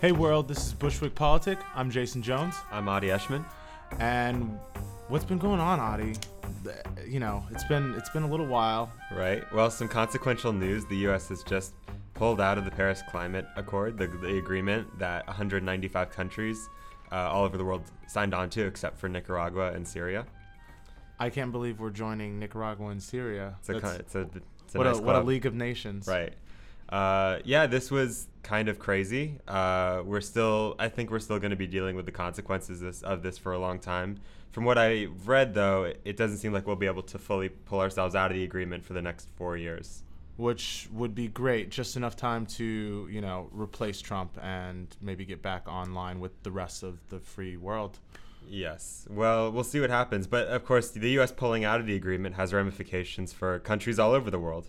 Hey world, this is Bushwick Politic. I'm Jason Jones. I'm Adi Eshman. And what's been going on, Adi? You know, it's been it's been a little while. Right. Well, some consequential news. The U.S. has just pulled out of the Paris Climate Accord, the, the agreement that 195 countries uh, all over the world signed on to, except for Nicaragua and Syria. I can't believe we're joining Nicaragua and Syria. It's a, it's a, it's a what, nice a, what a league of nations. Right. Uh, yeah, this was kind of crazy. Uh, we're still, I think we're still going to be dealing with the consequences this, of this for a long time. From what I read, though, it doesn't seem like we'll be able to fully pull ourselves out of the agreement for the next four years. Which would be great, just enough time to, you know, replace Trump and maybe get back online with the rest of the free world. Yes. Well, we'll see what happens. But of course, the U.S. pulling out of the agreement has ramifications for countries all over the world.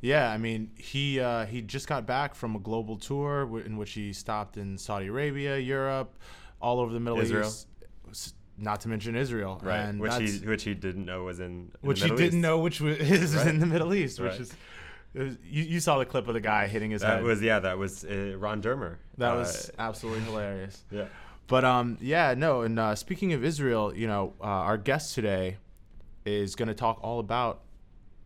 Yeah, I mean, he uh, he just got back from a global tour in which he stopped in Saudi Arabia, Europe, all over the Middle Israel. East. Not to mention Israel, right? And which he which he didn't know was in, in which he didn't know which was, is right. in the Middle East, which right. is. Was, you, you saw the clip of the guy hitting his that head. was yeah, that was uh, Ron Dermer. That uh, was absolutely hilarious. Yeah. But um, yeah, no. And uh, speaking of Israel, you know, uh, our guest today is going to talk all about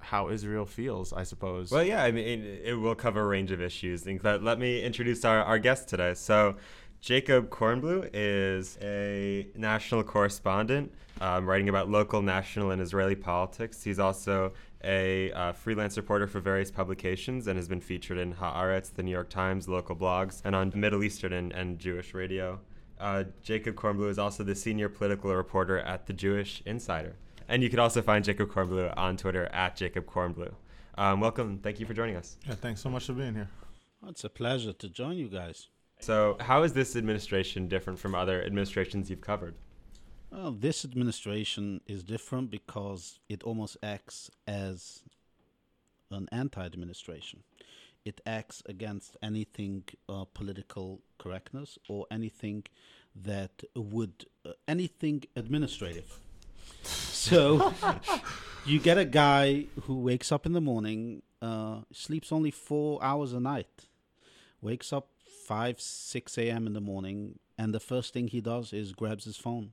how Israel feels, I suppose. Well, yeah, I mean, it, will cover a range of issues. Let, let me introduce our, our guest today. So, Jacob Kornbluh is a national correspondent um, writing about local, national, and Israeli politics. He's also a uh, freelance reporter for various publications and has been featured in Haaretz, the New York Times, local blogs, and on Middle Eastern and, and Jewish radio. Uh, Jacob Kornbluh is also the senior political reporter at the Jewish Insider. And you can also find Jacob Kornbluh on Twitter at Jacob Kornbluh. Um, welcome. Thank you for joining us. Yeah, thanks so much for being here. Oh, it's a pleasure to join you guys. So, how is this administration different from other administrations you've covered? Well, this administration is different because it almost acts as an anti administration. It acts against anything uh, political correctness or anything that would, uh, anything administrative. So you get a guy who wakes up in the morning, uh, sleeps only four hours a night, wakes up 5, 6 a.m. in the morning, and the first thing he does is grabs his phone.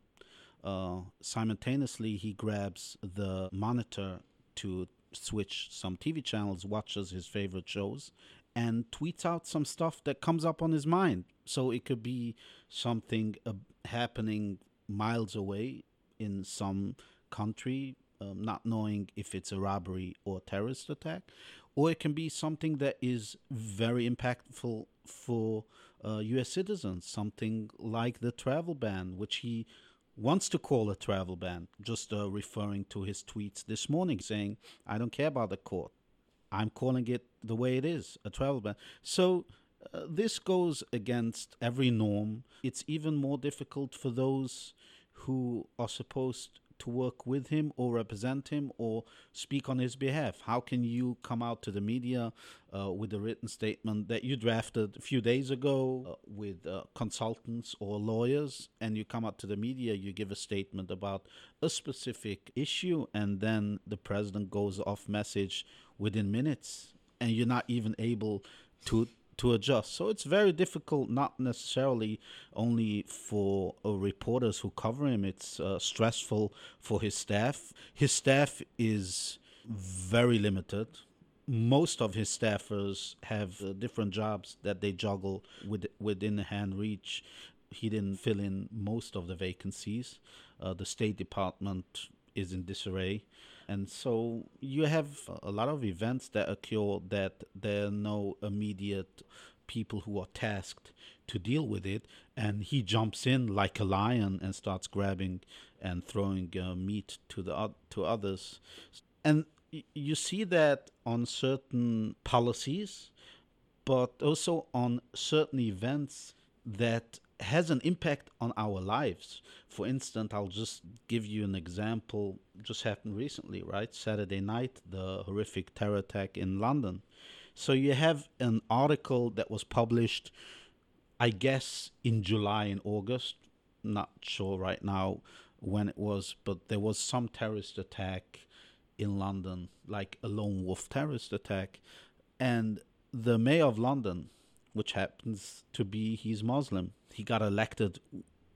Uh, simultaneously, he grabs the monitor to switch some TV channels, watches his favorite shows, and tweets out some stuff that comes up on his mind. So it could be something uh, happening miles away in some country, um, not knowing if it's a robbery or terrorist attack, or it can be something that is very impactful for uh, U.S. citizens, something like the travel ban, which he wants to call a travel ban, just uh, referring to his tweets this morning saying, I don't care about the court. I'm calling it the way it is, a travel ban. So uh, this goes against every norm. It's even more difficult for those who are supposed to work with him or represent him or speak on his behalf? How can you come out to the media uh, with a written statement that you drafted a few days ago uh, with uh, consultants or lawyers, and you come out to the media, you give a statement about a specific issue, and then the president goes off message within minutes, and you're not even able to to adjust. So it's very difficult, not necessarily only for uh, reporters who cover him. It's uh, stressful for his staff. His staff is very limited. Most of his staffers have uh, different jobs that they juggle with, within hand reach. He didn't fill in most of the vacancies. Uh, the State Department is in disarray and so you have a lot of events that occur that there are no immediate people who are tasked to deal with it. And he jumps in like a lion and starts grabbing and throwing uh, meat to the to others. And you see that on certain policies but also on certain events that has an impact on our lives. For instance, I'll just give you an example. Just happened recently, right? Saturday night, the horrific terror attack in London. So you have an article that was published, I guess, in July and August. Not sure right now when it was, but there was some terrorist attack in London, like a lone wolf terrorist attack. And the mayor of London which happens to be he's Muslim. He got elected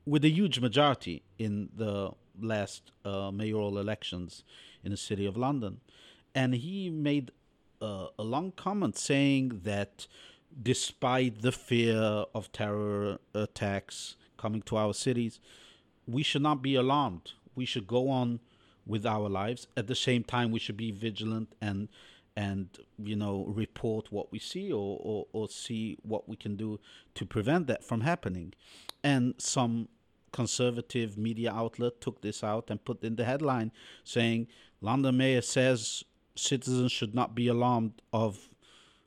with a huge majority in the last uh, mayoral elections in the city of London. And he made uh, a long comment saying that despite the fear of terror attacks coming to our cities, we should not be alarmed. We should go on with our lives. At the same time, we should be vigilant and and you know report what we see or, or, or see what we can do to prevent that from happening. And some conservative media outlet took this out and put in the headline saying London Mayor says citizens should not be alarmed of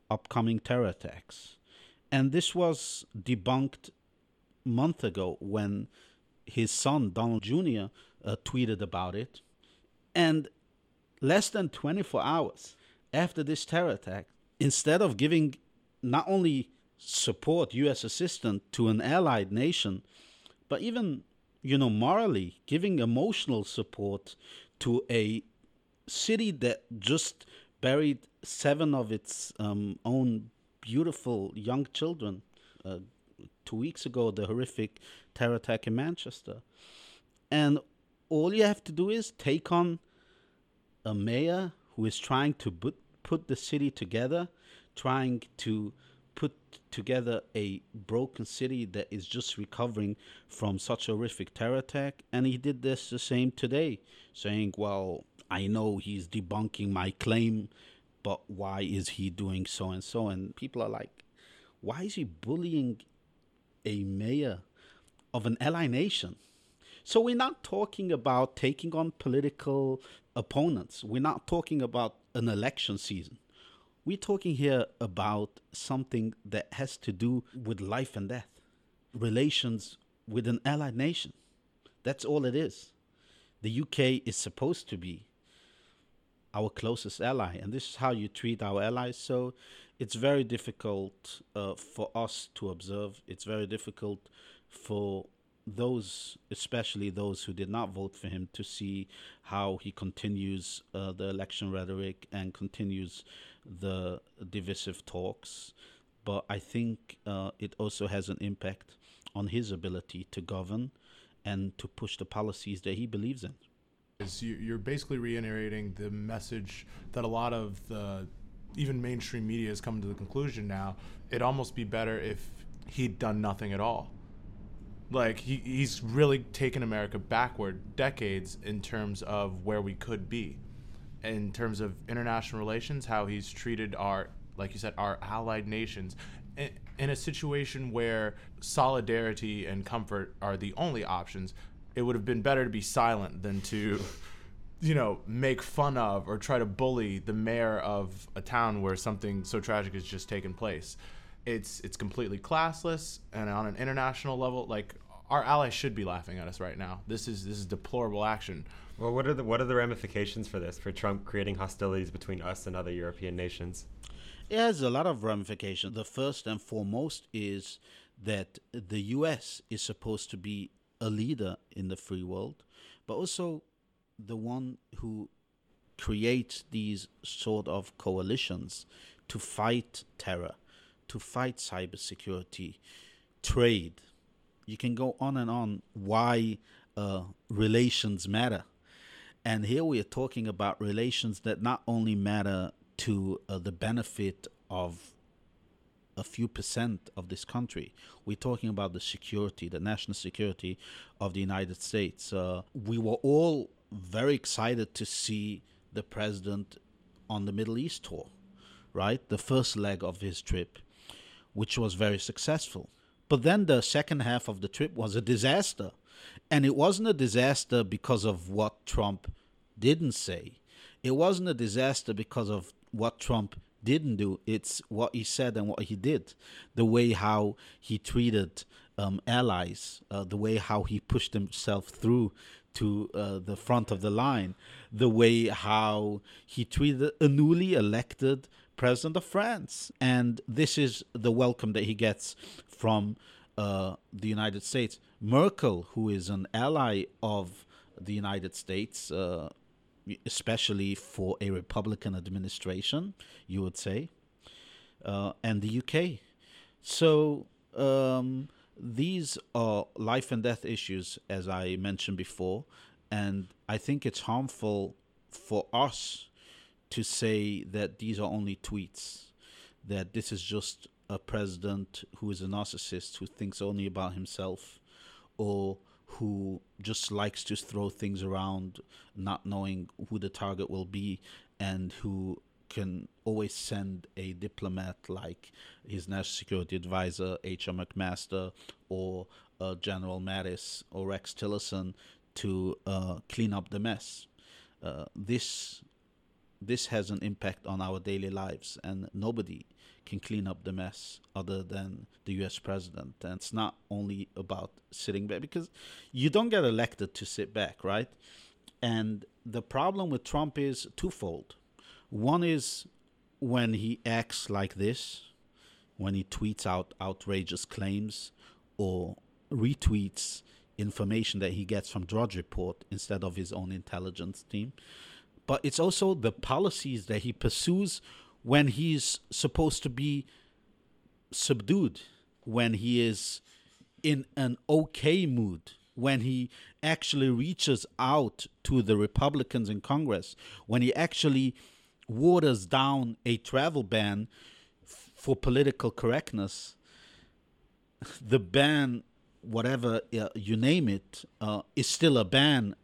upcoming terror attacks. And this was debunked month ago when his son, Donald Jr., uh, tweeted about it. And less than 24 hours after this terror attack, instead of giving not only support, U.S. assistance to an allied nation, but even, you know, morally giving emotional support to a city that just buried seven of its um, own beautiful young children. Uh, two weeks ago, the horrific terror attack in Manchester. And all you have to do is take on a mayor who is trying to put, put the city together, trying to put together a broken city that is just recovering from such horrific terror attack. And he did this the same today, saying, Well, I know he's debunking my claim, but why is he doing so and so? And people are like, Why is he bullying a mayor of an ally nation? So we're not talking about taking on political opponents. We're not talking about an election season. We're talking here about something that has to do with life and death, relations with an allied nation. That's all it is. The UK is supposed to be our closest ally, and this is how you treat our allies. So it's very difficult uh, for us to observe. It's very difficult for those, especially those who did not vote for him, to see how he continues uh, the election rhetoric and continues the divisive talks. But I think uh, it also has an impact on his ability to govern and to push the policies that he believes in. You're basically reiterating the message that a lot of the even mainstream media has come to the conclusion now. It'd almost be better if he'd done nothing at all like he, he's really taken America backward decades in terms of where we could be, in terms of international relations, how he's treated our, like you said, our allied nations, in, in a situation where solidarity and comfort are the only options. It would have been better to be silent than to, you know, make fun of or try to bully the mayor of a town where something so tragic has just taken place it's it's completely classless and on an international level like our allies should be laughing at us right now. This is this is deplorable action. Well what are the what are the ramifications for this for trump creating hostilities between us and other european nations? It has a lot of ramifications. The first and foremost is that the us is supposed to be a leader in the free world but also the one who creates these sort of coalitions to fight terror to fight cybersecurity, trade. You can go on and on why uh, relations matter. And here we are talking about relations that not only matter to uh, the benefit of a few percent of this country. We're talking about the security, the national security of the United States. Uh, we were all very excited to see the president on the Middle East tour, right? The first leg of his trip which was very successful. But then the second half of the trip was a disaster. And it wasn't a disaster because of what Trump didn't say. It wasn't a disaster because of what Trump didn't do. It's what he said and what he did. The way how he treated um, allies, uh, the way how he pushed himself through to uh, the front of the line, the way how he treated a newly elected president of France. And this is the welcome that he gets from uh, the United States. Merkel, who is an ally of the United States, uh, especially for a Republican administration, you would say, uh, and the UK. So um, these are life and death issues, as I mentioned before, and I think it's harmful for us to say that these are only tweets, that this is just a president who is a narcissist who thinks only about himself, or who just likes to throw things around, not knowing who the target will be, and who can always send a diplomat like his national security advisor H.R. McMaster or uh, General Mattis or Rex Tillerson to uh, clean up the mess. Uh, this this has an impact on our daily lives, and nobody can clean up the mess other than the U.S. president. And it's not only about sitting back because you don't get elected to sit back, right? And the problem with Trump is twofold. One is when he acts like this, when he tweets out outrageous claims or retweets information that he gets from Drudge Report instead of his own intelligence team. But it's also the policies that he pursues when he's supposed to be subdued, when he is in an okay mood, when he actually reaches out to the Republicans in Congress, when he actually waters down a travel ban for political correctness, the ban, whatever uh, you name it, uh, is still a ban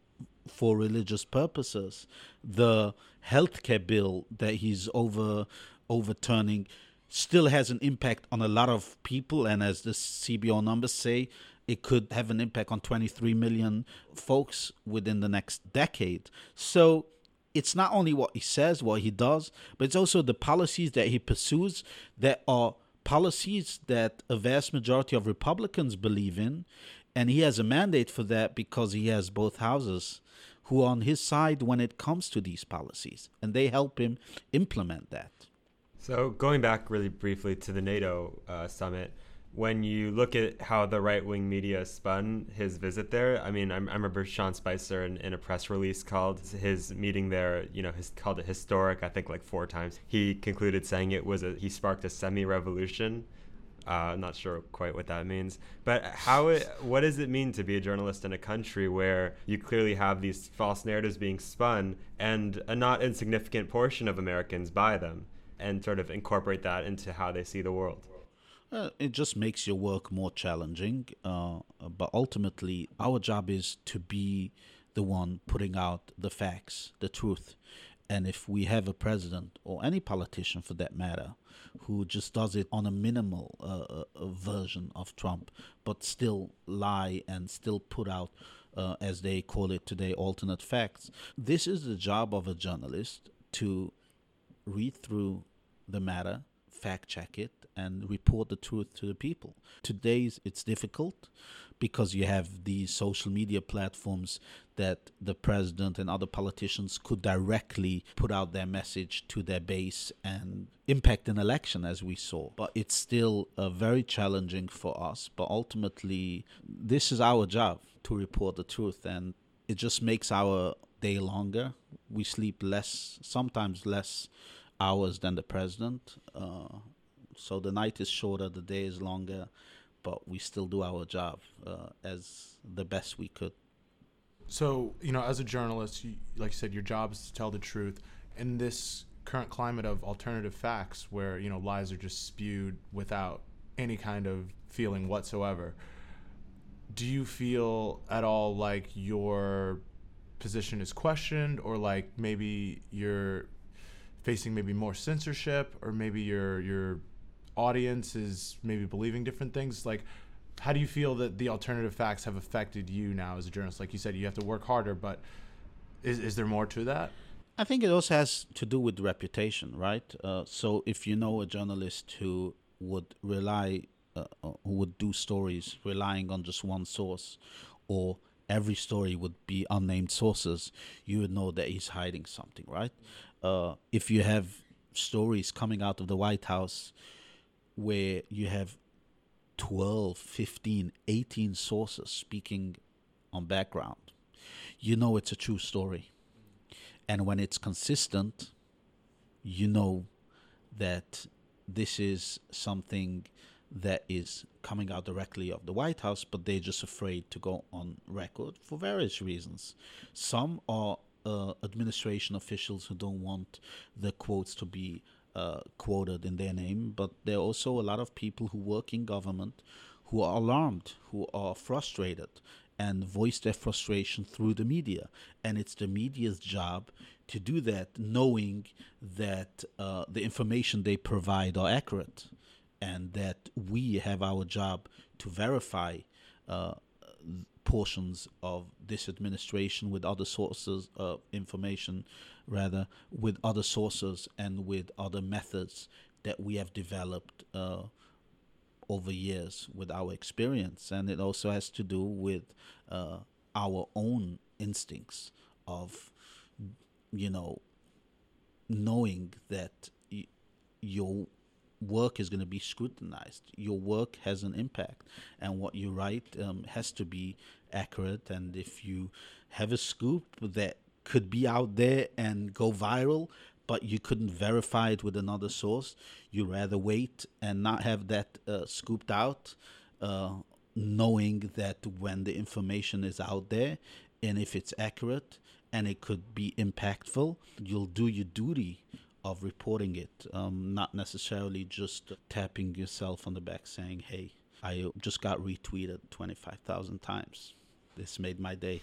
for religious purposes. The healthcare bill that he's over overturning still has an impact on a lot of people, and as the CBO numbers say, it could have an impact on 23 million folks within the next decade. So it's not only what he says, what he does, but it's also the policies that he pursues that are policies that a vast majority of Republicans believe in. And he has a mandate for that because he has both houses who are on his side when it comes to these policies. And they help him implement that. So, going back really briefly to the NATO uh, summit, when you look at how the right wing media spun his visit there, I mean, I, I remember Sean Spicer in, in, a press release called his meeting there, you know, his, called it historic, I think like four times. He concluded saying it was a, he sparked a semi revolution. Uh, I'm not sure quite what that means, but how it, what does it mean to be a journalist in a country where you clearly have these false narratives being spun and a not insignificant portion of Americans buy them and sort of incorporate that into how they see the world? Uh, it just makes your work more challenging. Uh, but ultimately, our job is to be the one putting out the facts, the truth. And if we have a president or any politician for that matter who just does it on a minimal uh, uh version of Trump, but still lie and still put out, uh, as they call it today, alternate facts, this is the job of a journalist to read through the matter, fact check it, and report the truth to the people. Today's it's difficult because you have these social media platforms that the president and other politicians could directly put out their message to their base and impact an election as we saw. But it's still uh, very challenging for us. But ultimately this is our job to report the truth and it just makes our day longer. We sleep less sometimes less hours than the president uh, so the night is shorter, the day is longer, but we still do our job uh, as the best we could. So, you know, as a journalist, you, like you said, your job is to tell the truth. In this current climate of alternative facts where, you know, lies are just spewed without any kind of feeling whatsoever, do you feel at all like your position is questioned or like maybe you're facing maybe more censorship or maybe you're you're audience is maybe believing different things like how do you feel that the alternative facts have affected you now as a journalist? Like you said you have to work harder but is, is there more to that? I think it also has to do with reputation right? Uh, so if you know a journalist who would rely uh, uh who would do stories relying on just one source or every story would be unnamed sources you would know that he's hiding something right? Uh, if you have stories coming out of the white house where you have 12, 15, 18 sources speaking on background, you know it's a true story. And when it's consistent, you know that this is something that is coming out directly of the White House, but they're just afraid to go on record for various reasons. Some are uh, administration officials who don't want the quotes to be uh, quoted in their name, but there are also a lot of people who work in government who are alarmed, who are frustrated, and voice their frustration through the media. And it's the media's job to do that, knowing that uh, the information they provide are accurate and that we have our job to verify uh, portions of this administration with other sources of information, rather, with other sources and with other methods that we have developed uh, over years with our experience. And it also has to do with uh, our own instincts of, you know, knowing that y- your work is going to be scrutinized. Your work has an impact, and what you write um, has to be accurate. And if you have a scoop that could be out there and go viral, but you couldn't verify it with another source, you rather wait and not have that uh, scooped out, uh, knowing that when the information is out there and if it's accurate and it could be impactful, you'll do your duty of reporting it, um, not necessarily just tapping yourself on the back saying, hey, I just got retweeted 25,000 times. This made my day.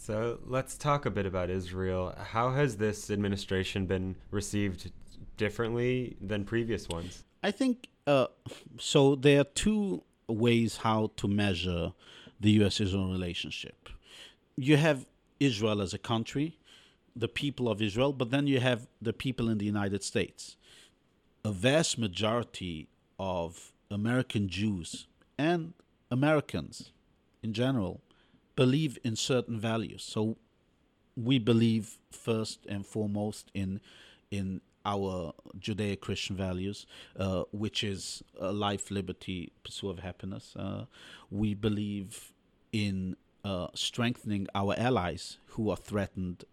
So let's talk a bit about Israel. How has this administration been received differently than previous ones? I think uh, so. There are two ways how to measure the U.S. Israel relationship. You have Israel as a country, the people of Israel, but then you have the people in the United States. A vast majority of American Jews and Americans in general believe in certain values. So we believe first and foremost in in our Judeo-Christian values, uh, which is uh, life, liberty, pursuit of happiness. Uh, we believe in uh, strengthening our allies who are threatened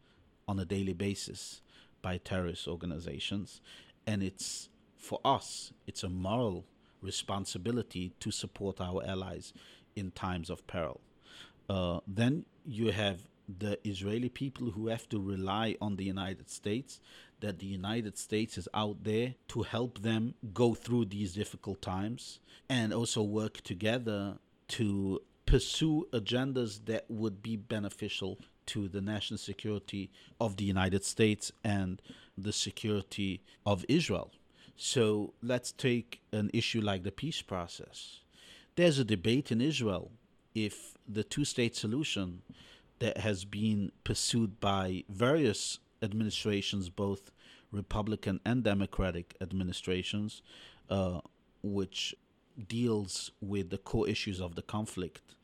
on a daily basis by terrorist organizations. And it's for us, it's a moral responsibility to support our allies in times of peril. Uh, then you have the Israeli people who have to rely on the United States, that the United States is out there to help them go through these difficult times and also work together to pursue agendas that would be beneficial to the national security of the United States and the security of Israel. So let's take an issue like the peace process. There's a debate in Israel if the two state solution that has been pursued by various administrations, both Republican and Democratic administrations, uh, which deals with the core issues of the conflict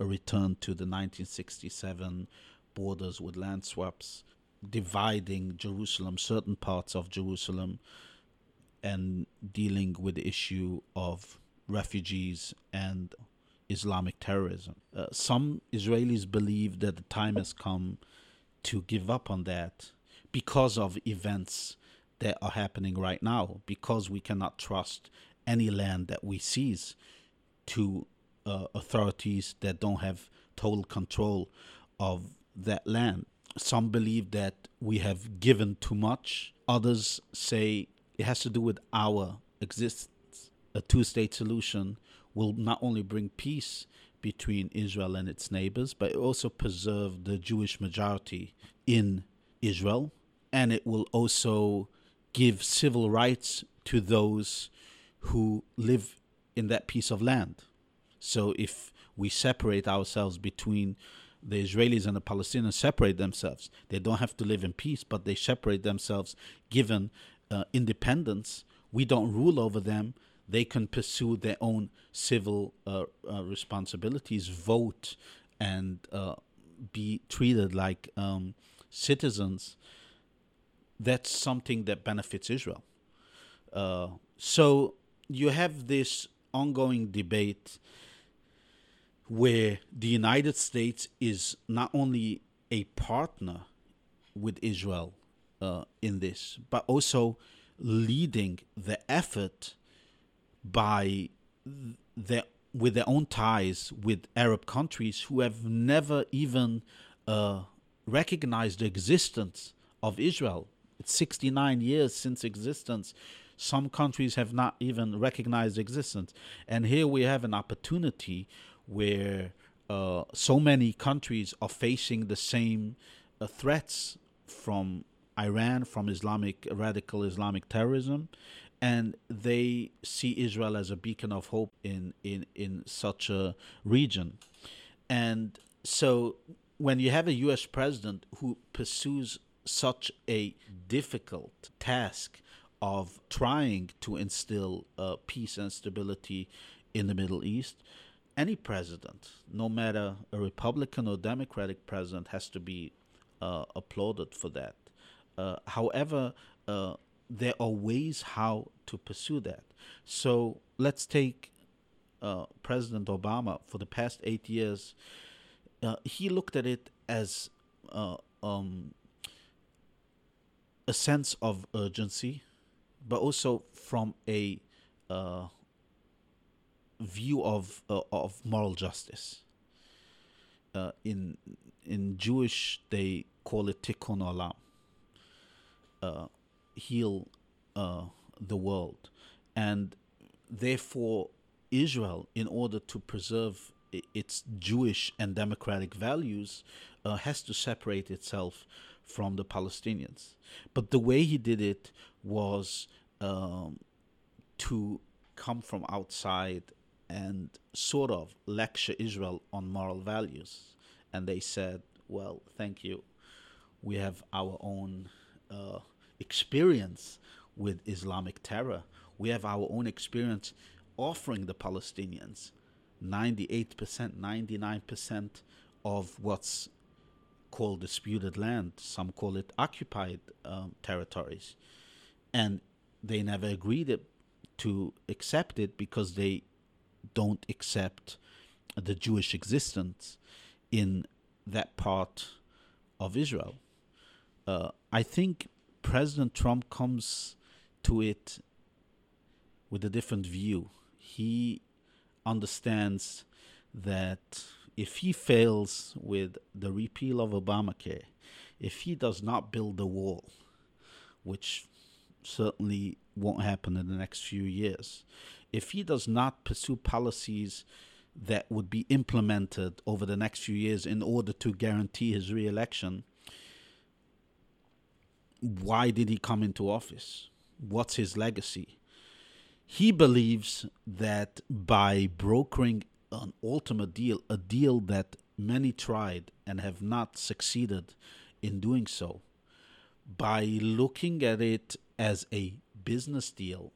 a return to the 1967 borders with land swaps, dividing Jerusalem, certain parts of Jerusalem, and dealing with the issue of refugees and Islamic terrorism. Uh, some Israelis believe that the time has come to give up on that because of events that are happening right now, because we cannot trust any land that we seize to uh, authorities that don't have total control of that land. Some believe that we have given too much. Others say it has to do with our existence. A two state solution will not only bring peace between Israel and its neighbors, but it also preserve the Jewish majority in Israel. And it will also give civil rights to those who live in that piece of land. So if we separate ourselves between the Israelis and the Palestinians separate themselves. They don't have to live in peace, but they separate themselves given uh, independence. We don't rule over them. They can pursue their own civil uh, uh, responsibilities, vote, and uh, be treated like um, citizens. That's something that benefits Israel. Uh, so you have this ongoing debate where the United States is not only a partner with Israel uh, in this, but also leading the effort by their with their own ties with Arab countries who have never even uh, recognized the existence of Israel. It's 69 years since existence. Some countries have not even recognized existence. And here we have an opportunity where uh, so many countries are facing the same uh, threats from Iran, from Islamic radical Islamic terrorism, and they see Israel as a beacon of hope in in in such a region. And so, when you have a U.S. president who pursues such a difficult task of trying to instill uh, peace and stability in the Middle East, any president, no matter a Republican or Democratic president, has to be uh, applauded for that. Uh, however, uh, there are ways how to pursue that. So let's take uh, President Obama for the past eight years. Uh, he looked at it as uh, um, a sense of urgency, but also from a uh, view of uh, of moral justice. Uh, in in Jewish, they call it tikkun olam. Heal uh, the world, and therefore Israel, in order to preserve its Jewish and democratic values, uh, has to separate itself from the Palestinians. But the way he did it was um, to come from outside and sort of lecture Israel on moral values. And they said, well, thank you. We have our own uh, experience with Islamic terror. We have our own experience offering the Palestinians 98%, 99% of what's called disputed land. Some call it occupied um, territories. And they never agreed to accept it because they don't accept the Jewish existence in that part of Israel. Uh, I think President Trump comes to it with a different view. He understands that if he fails with the repeal of Obamacare, if he does not build the wall, which certainly won't happen in the next few years, if he does not pursue policies that would be implemented over the next few years in order to guarantee his reelection, why did he come into office? What's his legacy? He believes that by brokering an ultimate deal, a deal that many tried and have not succeeded in doing so, by looking at it as a business deal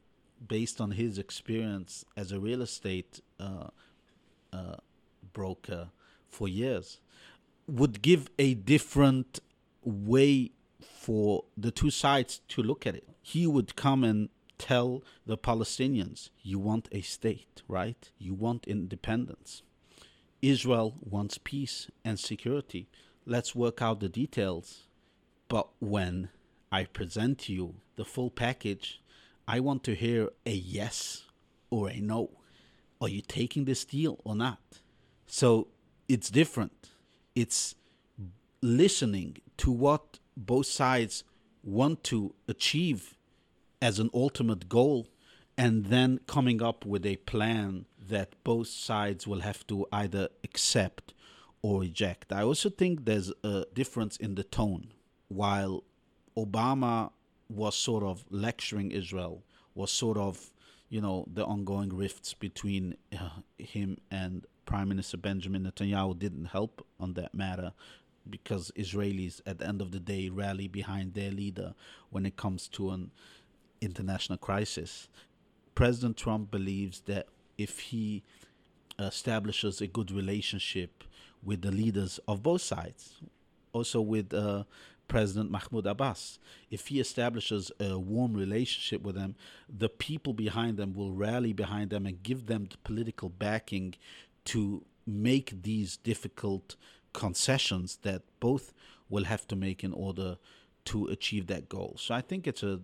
based on his experience as a real estate uh, uh, broker for years, would give a different way for the two sides to look at it. He would come and tell the Palestinians, you want a state, right? You want independence. Israel wants peace and security. Let's work out the details. But when I present you the full package, I want to hear a yes or a no. Are you taking this deal or not? So it's different. It's listening to what both sides want to achieve as an ultimate goal and then coming up with a plan that both sides will have to either accept or reject. I also think there's a difference in the tone. While Obama was sort of lecturing Israel, was sort of, you know, the ongoing rifts between uh, him and Prime Minister Benjamin Netanyahu didn't help on that matter because Israelis, at the end of the day, rally behind their leader when it comes to an international crisis. President Trump believes that if he establishes a good relationship with the leaders of both sides, also with uh, President Mahmoud Abbas, if he establishes a warm relationship with them, the people behind them will rally behind them and give them the political backing to make these difficult concessions that both will have to make in order to achieve that goal. So I think it's a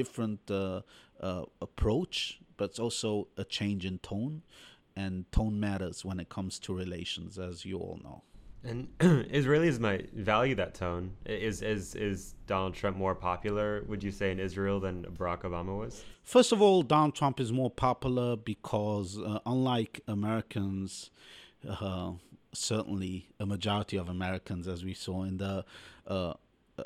different uh, uh, approach, but it's also a change in tone. and tone matters when it comes to relations, as you all know. And Israelis might value that tone. Is is is Donald Trump more popular? Would you say in Israel than Barack Obama was? First of all, Donald Trump is more popular because, uh, unlike Americans, uh, certainly a majority of Americans, as we saw in the uh, uh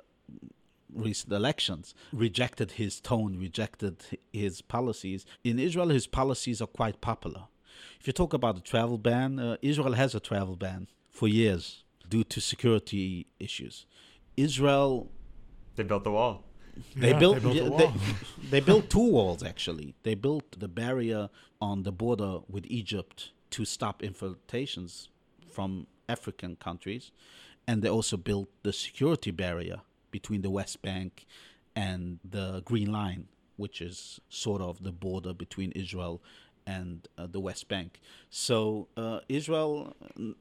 recent elections, rejected his tone, rejected his policies. In Israel, his policies are quite popular. If you talk about the travel ban, uh, Israel has a travel ban for years due to security issues. Israel. They built the wall. They yeah, built. They built, yeah, they, they built two walls actually. They built the barrier on the border with Egypt to stop infiltrations from African countries, and they also built the security barrier between the West Bank and the Green Line, which is sort of the border between Israel and uh, the West Bank. So uh, Israel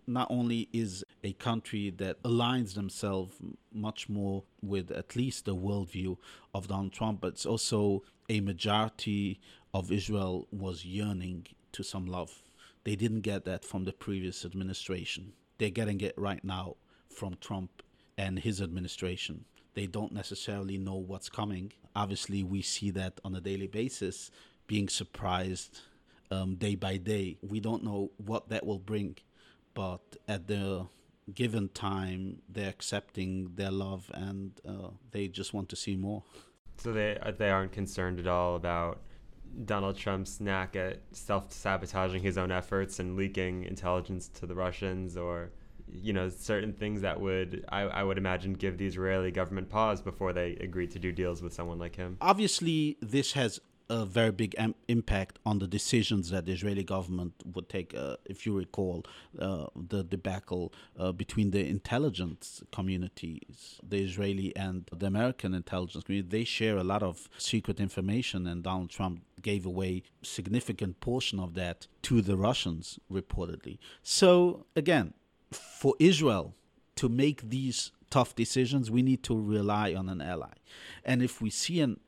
not only is a country that aligns themselves much more with at least the worldview of Donald Trump, but it's also a majority of Israel was yearning to some love. They didn't get that from the previous administration. They're getting it right now from Trump and his administration. They don't necessarily know what's coming. Obviously, we see that on a daily basis, being surprised um, day by day. We don't know what that will bring, but at the given time, they're accepting their love and uh, they just want to see more. So they they aren't concerned at all about Donald Trump's knack at self sabotaging his own efforts and leaking intelligence to the Russians or you know certain things that would I, I would imagine give the Israeli government pause before they agreed to do deals with someone like him. Obviously, this has a very big impact on the decisions that the Israeli government would take. Uh, if you recall, uh, the debacle uh, between the intelligence communities, the Israeli and the American intelligence community, they share a lot of secret information, and Donald Trump gave away significant portion of that to the Russians, reportedly. So again, for Israel to make these tough decisions, we need to rely on an ally, and if we see an,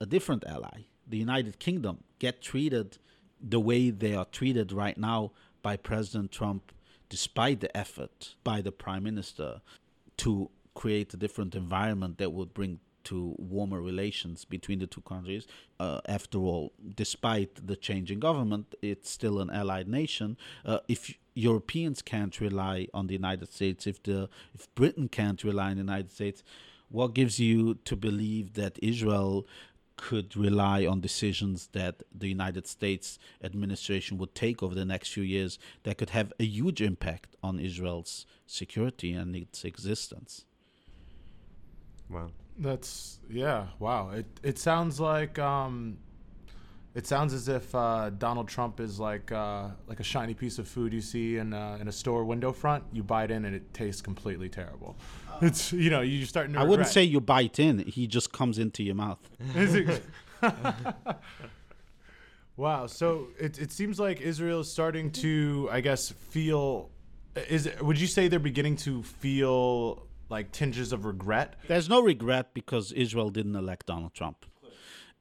a different ally the United Kingdom get treated the way they are treated right now by President Trump, despite the effort by the Prime Minister to create a different environment that would bring to warmer relations between the two countries. Uh, after all, despite the change in government, it's still an allied nation. Uh, if Europeans can't rely on the United States, if the if Britain can't rely on the United States, what gives you to believe that Israel could rely on decisions that the United States administration would take over the next few years that could have a huge impact on Israel's security and its existence. Wow. That's yeah, wow. It it sounds like um it sounds as if uh, Donald Trump is like uh, like a shiny piece of food you see in uh, in a store window front. You bite in and it tastes completely terrible. It's you know you start. I wouldn't say you bite in. He just comes into your mouth. wow. So it it seems like Israel is starting to, I guess, feel. Is would you say they're beginning to feel like tinges of regret? There's no regret because Israel didn't elect Donald Trump,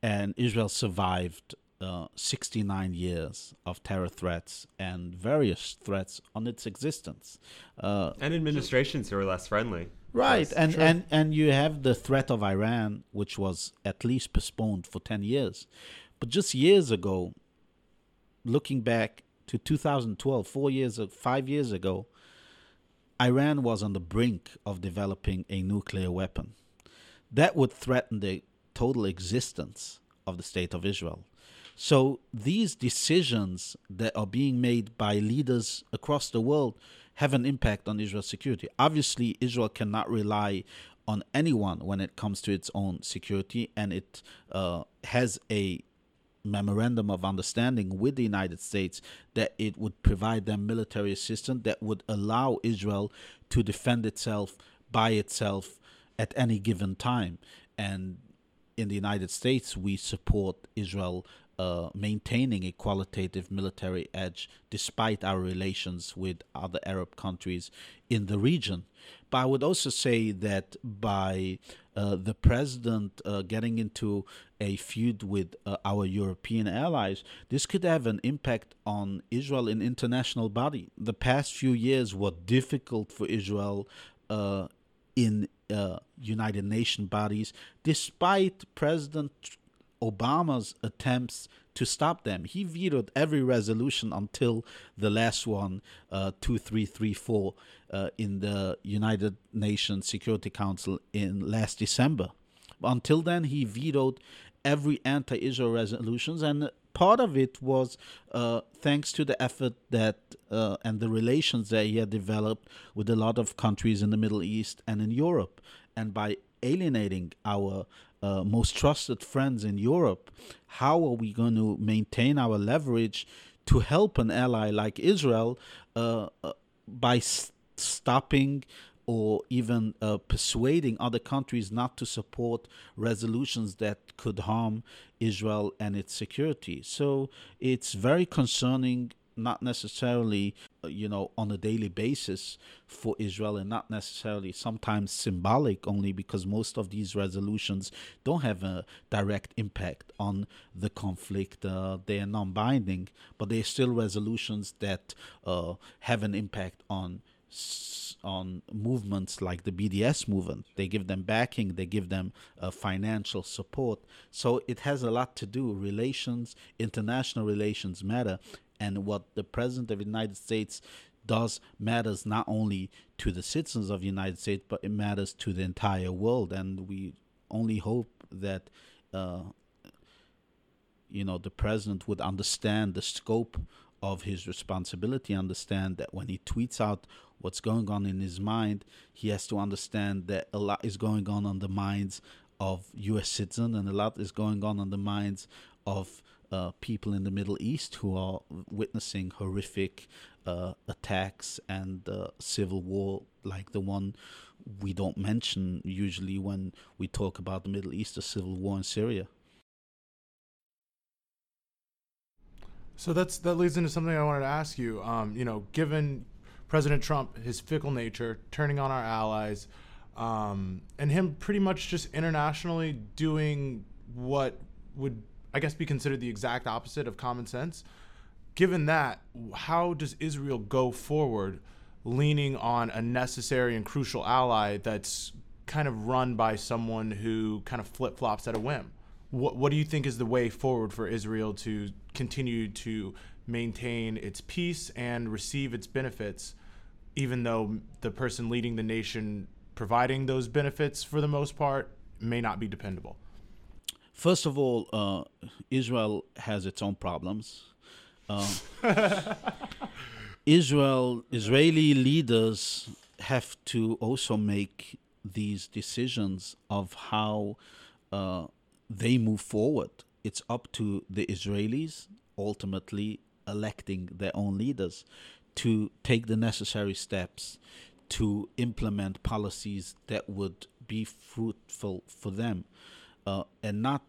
and Israel survived uh, 69 years of terror threats and various threats on its existence. Uh, and administrations who are less friendly. Right, and, and and you have the threat of Iran, which was at least postponed for ten years, but just years ago, looking back to 2012, four years, five years ago, Iran was on the brink of developing a nuclear weapon that would threaten the total existence of the state of Israel. So these decisions that are being made by leaders across the world have an impact on Israel's security. Obviously, Israel cannot rely on anyone when it comes to its own security, and it uh, has a memorandum of understanding with the United States that it would provide them military assistance that would allow Israel to defend itself by itself at any given time. And in the United States, we support Israel uh, maintaining a qualitative military edge despite our relations with other Arab countries in the region. But I would also say that by uh, the president uh, getting into a feud with uh, our European allies, this could have an impact on Israel in international body. The past few years were difficult for Israel uh, in United Nation bodies, despite President Obama's attempts to stop them. He vetoed every resolution until the last one, uh, 2334, uh, in the United Nations Security Council in last December. Until then, he vetoed every anti Israel resolutions, and part of it was uh, thanks to the effort that uh, and the relations that he had developed with a lot of countries in the Middle East and in Europe. And by alienating our uh, most trusted friends in Europe, how are we going to maintain our leverage to help an ally like Israel uh, uh, by s- stopping or even uh, persuading other countries not to support resolutions that could harm Israel and its security? So it's very concerning not necessarily, uh, you know, on a daily basis for Israel and not necessarily sometimes symbolic only because most of these resolutions don't have a direct impact on the conflict. Uh, they are non binding, but they're still resolutions that uh, have an impact on on movements like the BDS movement. They give them backing, they give them uh, financial support. So it has a lot to do. Relations, international relations matter, and what the president of the United States does matters not only to the citizens of the United States, but it matters to the entire world. And we only hope that, uh, you know, the president would understand the scope of his responsibility, understand that when he tweets out what's going on in his mind, he has to understand that a lot is going on on the minds of U.S. citizens and a lot is going on on the minds of uh, people in the Middle East who are witnessing horrific uh, attacks and uh, civil war like the one we don't mention usually when we talk about the Middle East, the civil war in Syria. So that's that leads into something I wanted to ask you. Um, you know, given President Trump, his fickle nature, turning on our allies, um, and him pretty much just internationally doing what would I guess, be considered the exact opposite of common sense. Given that, how does Israel go forward leaning on a necessary and crucial ally that's kind of run by someone who kind of flip flops at a whim? What, what do you think is the way forward for Israel to continue to maintain its peace and receive its benefits, even though the person leading the nation providing those benefits for the most part may not be dependable? First of all, uh, Israel has its own problems. Uh, Israel, Israeli leaders have to also make these decisions of how uh, they move forward. It's up to the Israelis ultimately electing their own leaders to take the necessary steps to implement policies that would be fruitful for them uh, and not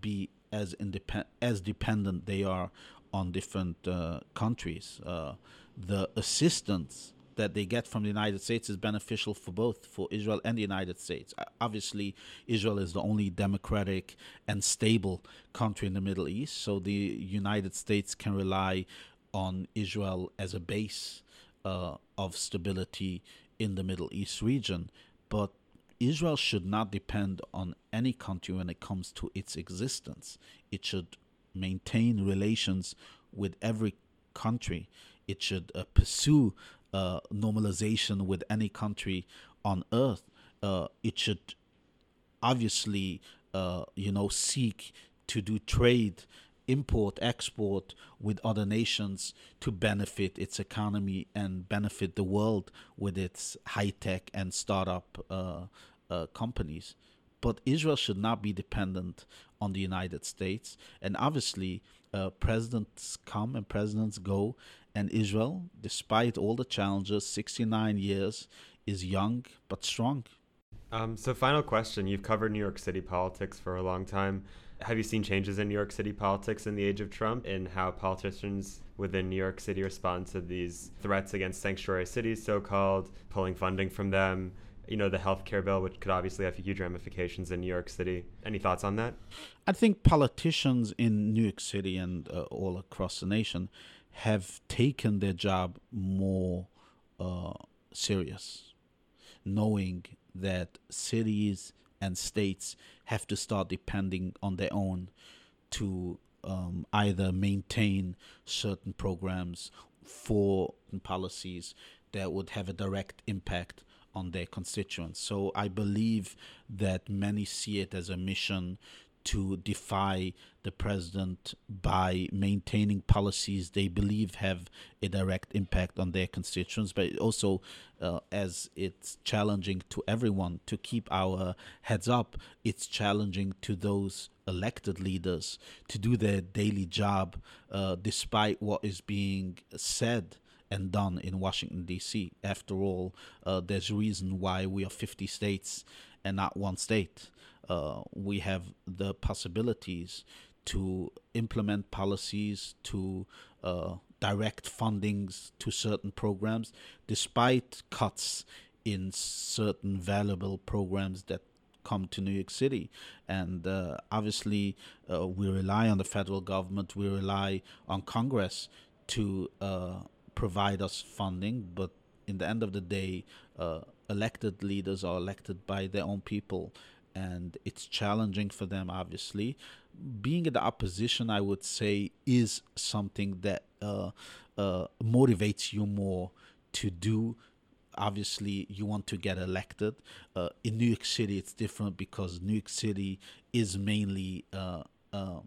be as independent as dependent they are on different uh, countries. Uh, the assistance that they get from the United States is beneficial for both for Israel and the United States. Obviously, Israel is the only democratic and stable country in the Middle East, so the United States can rely on Israel as a base uh, of stability in the Middle East region. But Israel should not depend on any country when it comes to its existence. It should maintain relations with every country. It should uh, pursue uh, normalization with any country on earth. Uh, it should obviously, uh, you know, seek to do trade import export with other nations to benefit its economy and benefit the world with its high tech and startup uh, uh, companies. But Israel should not be dependent on the United States. And obviously, uh, presidents come and presidents go. And Israel, despite all the challenges, 69 years, is young but strong. Um, so, final question. You've covered New York City politics for a long time. Have you seen changes in New York City politics in the age of Trump in how politicians within New York City respond to these threats against sanctuary cities, so called, pulling funding from them, you know, the healthcare bill, which could obviously have huge ramifications in New York City. Any thoughts on that? I think politicians in New York City and uh, all across the nation have taken their job more uh, serious, knowing that cities and states have to start depending on their own to um, either maintain certain programs for policies that would have a direct impact on their constituents. So I believe that many see it as a mission to defy the president by maintaining policies they believe have a direct impact on their constituents, but also uh, as it's challenging to everyone to keep our heads up, it's challenging to those elected leaders to do their daily job uh, despite what is being said and done in Washington, D.C. After all, uh, there's a reason why we are 50 states and not one state. Uh, we have the possibilities to implement policies, to uh, direct fundings to certain programs, despite cuts in certain valuable programs that come to New York City. And uh, obviously, uh, we rely on the federal government, we rely on Congress to uh, provide us funding, but in the end of the day, uh, elected leaders are elected by their own people, and it's challenging for them, obviously. Being in the opposition, I would say, is something that uh, uh, motivates you more to do. Obviously, you want to get elected. Uh, in New York City, it's different because New York City is mainly uh, uh,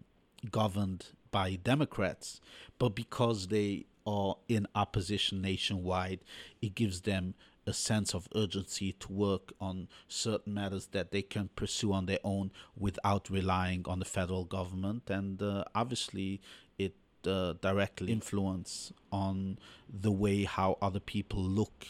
governed by Democrats, but because they are in opposition nationwide, it gives them a sense of urgency to work on certain matters that they can pursue on their own without relying on the federal government. And uh, obviously, it uh, directly influence on the way how other people look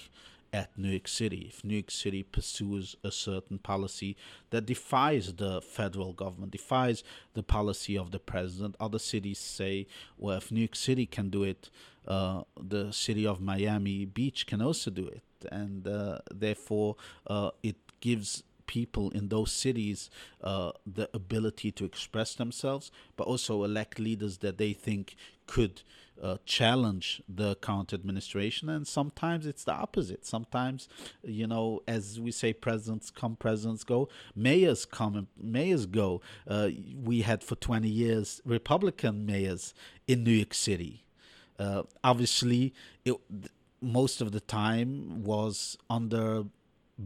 at New York City. If New York City pursues a certain policy that defies the federal government, defies the policy of the president, other cities say, well, if New York City can do it, uh, the city of Miami Beach can also do it. And uh, therefore, uh, it gives people in those cities uh, the ability to express themselves, but also elect leaders that they think could uh, challenge the current administration. And sometimes it's the opposite. Sometimes, you know, as we say, presidents come, presidents go, mayors come and mayors go. Uh, we had for 20 years Republican mayors in New York City. Uh, obviously, it, most of the time was under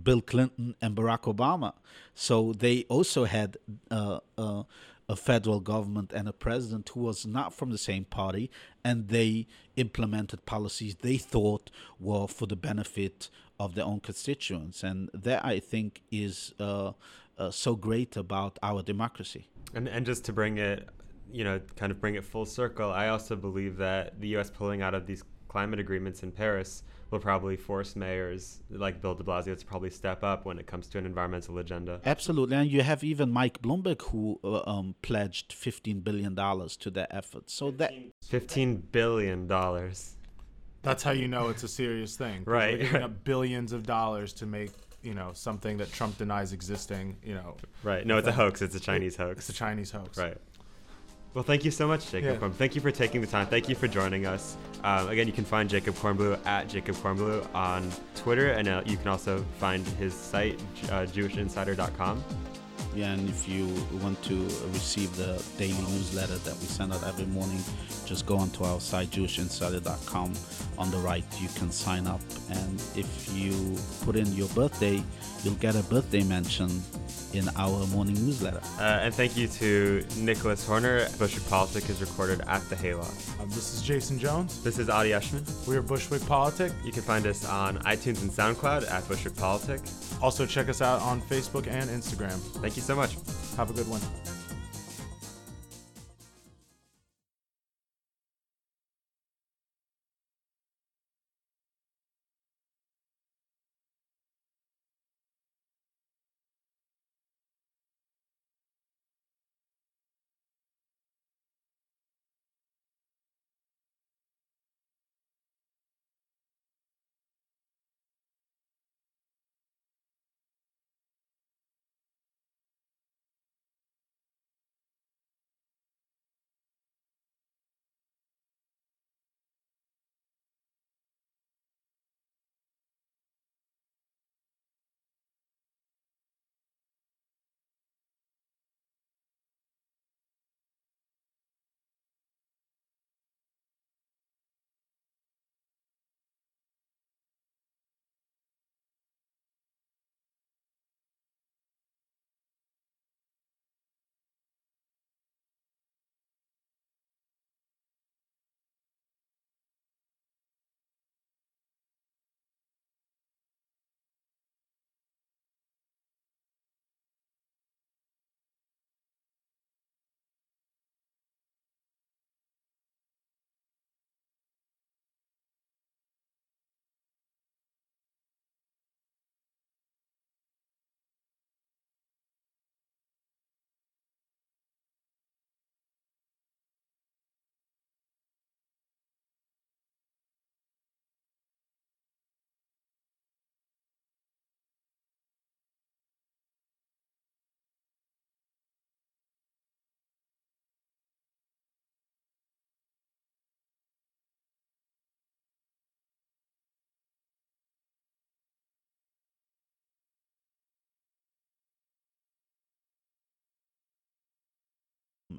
Bill Clinton and Barack Obama. So they also had uh, uh, a federal government and a president who was not from the same party, and they implemented policies they thought were for the benefit of their own constituents. And that, I think, is uh, uh so great about our democracy. And, and just to bring it, you know, kind of bring it full circle, I also believe that the U.S. pulling out of these climate agreements in Paris will probably force mayors like Bill de Blasio to probably step up when it comes to an environmental agenda. Absolutely. And you have even Mike Bloomberg who uh, um, pledged $15 billion to that effort. So that $15 billion. That's how you know it's a serious thing. Right. We're up billions of dollars to make you know something that Trump denies existing. You know. Right. No, it's a hoax. It's a Chinese hoax. It's a Chinese hoax. Right. Well, thank you so much, Jacob yeah. Thank you for taking the time. Thank you for joining us. Um, again, you can find Jacob Kornbluh at Jacob Kornbluh on Twitter, and uh, you can also find his site, uh, JewishInsider.com. Yeah, and if you want to receive the daily newsletter that we send out every morning, just go onto our site, JewishInsider.com. On the right, you can sign up, and if you put in your birthday, you'll get a birthday mention in our morning newsletter. Uh, and thank you to Nicholas Horner. Bushwick Politic is recorded at the Hayloft. Um, this is Jason Jones. This is Adi Eshman. We are Bushwick Politic. You can find us on iTunes and SoundCloud at Bushwick Politic. Also, check us out on Facebook and Instagram. Thank you so much. Have a good one.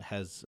Has